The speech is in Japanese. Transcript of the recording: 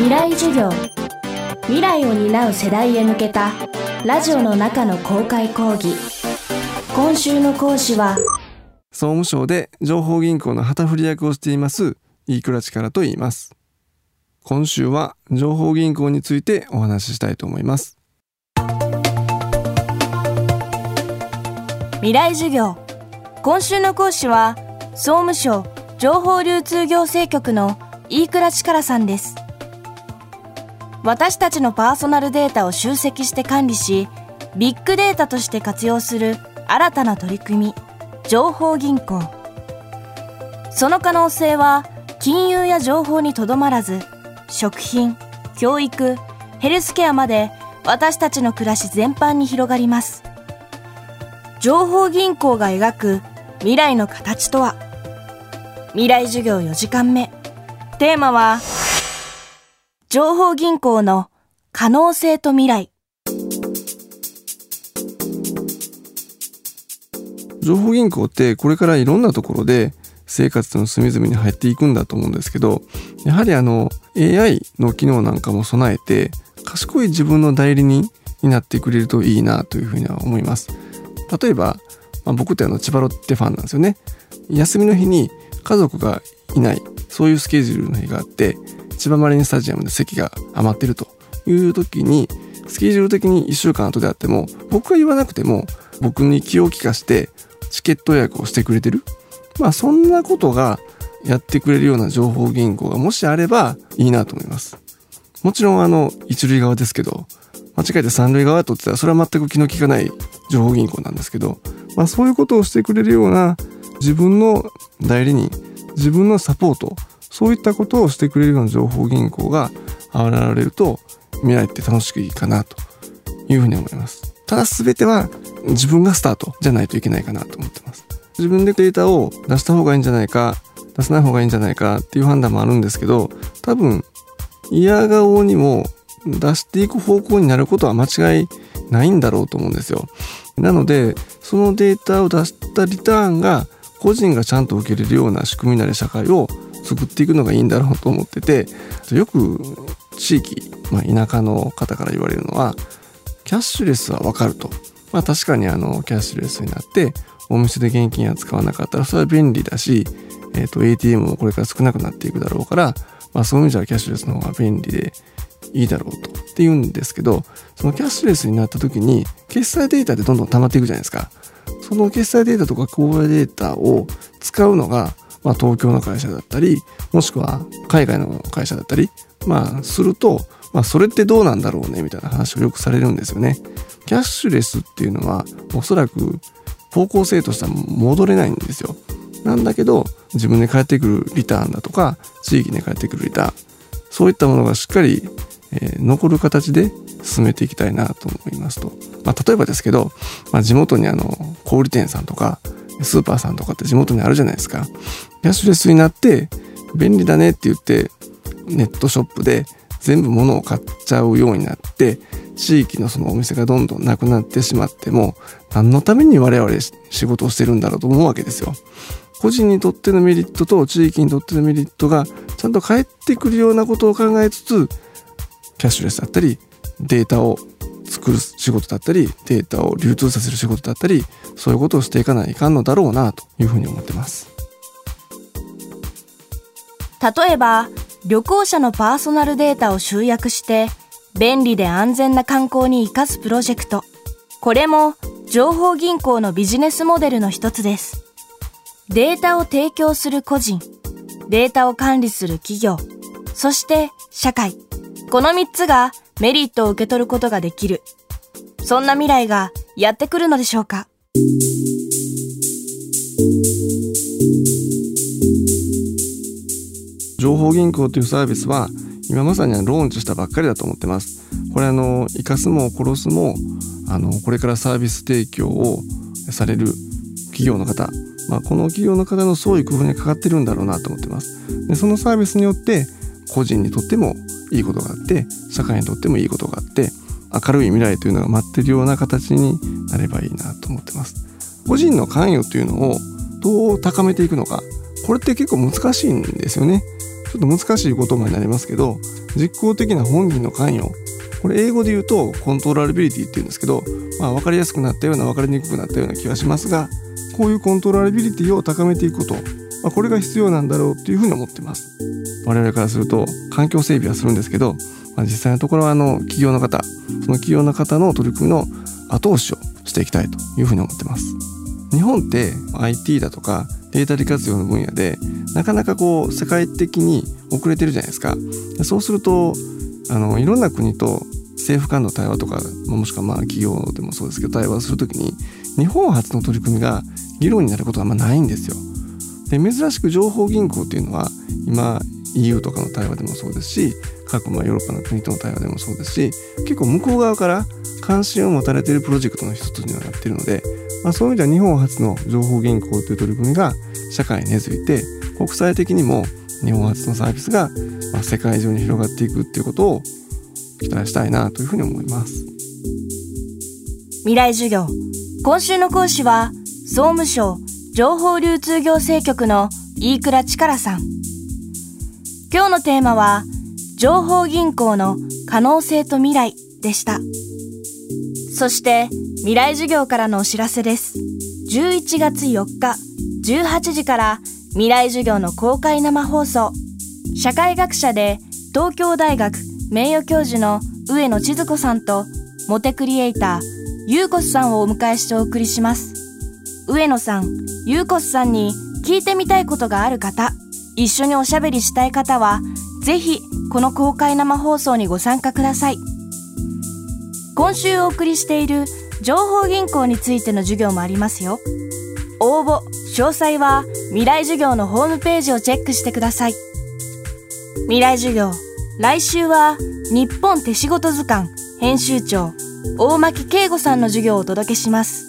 未来授業。未来を担う世代へ向けたラジオの中の公開講義。今週の講師は総務省で情報銀行の旗振り役をしています飯倉力と言います。今週は情報銀行についてお話ししたいと思います。未来授業。今週の講師は総務省情報流通行政局の飯倉力さんです私たちのパーソナルデータを集積して管理しビッグデータとして活用する新たな取り組み情報銀行。その可能性は金融や情報にとどまらず食品教育ヘルスケアまで私たちの暮らし全般に広がります。情報銀行が描く未来の形とは？未来授業4時間目。テーマは情報銀行の可能性と未来。情報銀行ってこれからいろんなところで生活の隅々に入っていくんだと思うんですけどやはりあの AI の機能なんかも備えて賢い自分の代理人になってくれるといいなというふうには思います。例えば、まあ、僕ってあの千葉ロッテファンなんですよね。休みの日に家族がいない。そういうスケジュールの日があって千葉マリンスタジアムで席が余ってるという時にスケジュール的に1週間後であっても僕が言わなくても僕に気を利かしてチケット予約をしてくれてる。まあそんなことがやってくれるような情報銀行がもしあればいいなと思います。もちろんあの一塁側ですけど間違えて三塁側とってたらそれは全く気の利かない情報銀行なんですけど、まあ、そういうことをしてくれるような自分の代理人自分のサポートそういったことをしてくれるような情報銀行が現れると未来って楽しくいいかなというふうに思います。ただ全ては自分がスタートじゃないといけないかなと思ってます。自分でデータを出した方がいいんじゃないか出さない方がいいんじゃないかっていう判断もあるんですけど多分嫌顔にも出していく方向になることは間違いないんだろうと思うんですよ。なのでそのデータを出したリターンが個人がちゃんと受けれるような仕組みなり社会を作っていくのがいいんだろうと思っててよく地域、まあ、田舎の方から言われるのはキャッシュレスはわかると。まあ確かにあのキャッシュレスになってお店で現金は使わなかったらそれは便利だし、え、ー、と ATM もこれから少なくなっていくだろうから、まあそういう意味じゃキャッシュレスの方が便利でいいだろうとって言うんですけど、そのキャッシュレスになった時に決済データでどんどん溜まっていくじゃないですか。その決済データとか口座データを使うのが、まあ東京の会社だったり、もしくは海外の会社だったり、まあすると、まあそれってどうなんだろうねみたいな話をよくされるんですよね。キャッシュレスっていうのはおそらく方向性としては戻れないんですよ。なんだけど自分で返ってくるリターンだとか地域で返ってくるリターンそういったものがしっかり、えー、残る形で進めていきたいなと思いますと、まあ、例えばですけど、まあ、地元にあの小売店さんとかスーパーさんとかって地元にあるじゃないですかキャッシュレスになって便利だねって言ってネットショップで全部物を買っちゃうようになって地域のそのお店がどんどんなくなってしまっても何のために我々仕事をしてるんだろうと思うわけですよ。個人にとってのメリットと地域にとってのメリットがちゃんと返ってくるようなことを考えつつキャッシュレスだったりデータを作る仕事だったりデータを流通させる仕事だったりそういうことをしていかないかんのだろうなというふうに思ってます。例えば旅行者のパーソナルデータを集約して便利で安全な観光に生かすプロジェクト。これも情報銀行のビジネスモデルの一つです。データを提供する個人。データを管理する企業。そして社会。この3つがメリットを受け取ることができるそんな未来がやってくるのでしょうか？情報銀行というサービスは今まさにローンチしたばっかりだと思ってます。これあの生かすも殺すもあのこれからサービス提供をされる企業の方、まあ、この企業の方の創意工夫にかかってるんだろうなと思ってます。でそのサービスによって個人にとってもいいことがあって社会にとってもいいことがあって明るい未来というのが待ってるような形になればいいなと思ってます。個人の関与というのをどう高めていくのかこれって結構難しいんですよね。ちょっと難しい言葉になりますけど実効的な本人の関与これ英語で言うとコントローラビリティって言うんですけど、まあ、分かりやすくなったような分かりにくくなったような気がしますがこういうコントローラビリティを高めていくこと、まあ、これが必要なんだろうっていうふうに思ってます。我々からすると環境整備はするんですけど、まあ、実際のところはあの企業の方その企業の方の取り組みの後押しをしていきたいというふうに思ってます。日本って IT だとかデータ利活用の分野でなかなかこう世界的に遅れてるじゃないですか。そうするとあのいろんな国と政府間の対話とかもしくはまあ企業でもそうですけど対話するときに日本初の取り組みが議論になることはあんまないんですよ。で珍しく情報銀行っていうのは今 EU とかの対話でもそうですし過去のヨーロッパの国との対話でもそうですし結構向こう側から関心を持たれているプロジェクトの一つにはなっているので、まあ、そういう意味では日本初の情報銀行という取り組みが社会に根付いて国際的にも日本初のサービスがま世界中に広がっていくっていうことを期待したいなというふうに思います。未来授業。今週の講師は総務省情報流通行政局の飯倉力さん。今日のテーマは情報銀行の可能性と未来でした。そして未来授業からのお知らせです。11月4日18時から未来授業の公開生放送。社会学者で東京大学名誉教授の上野千鶴子さんとモテクリエイターゆうこすさんをお迎えしてお送りします。上野さんゆうこすさんに聞いてみたいことがある方一緒におしゃべりしたい方はぜひこの公開生放送にご参加ください。今週お送りしている情報銀行についての授業もありますよ。応募詳細は未来授業のホームページをチェックしてください。未来授業来週は日本手仕事図鑑編集長大巻慶吾さんの授業をお届けします。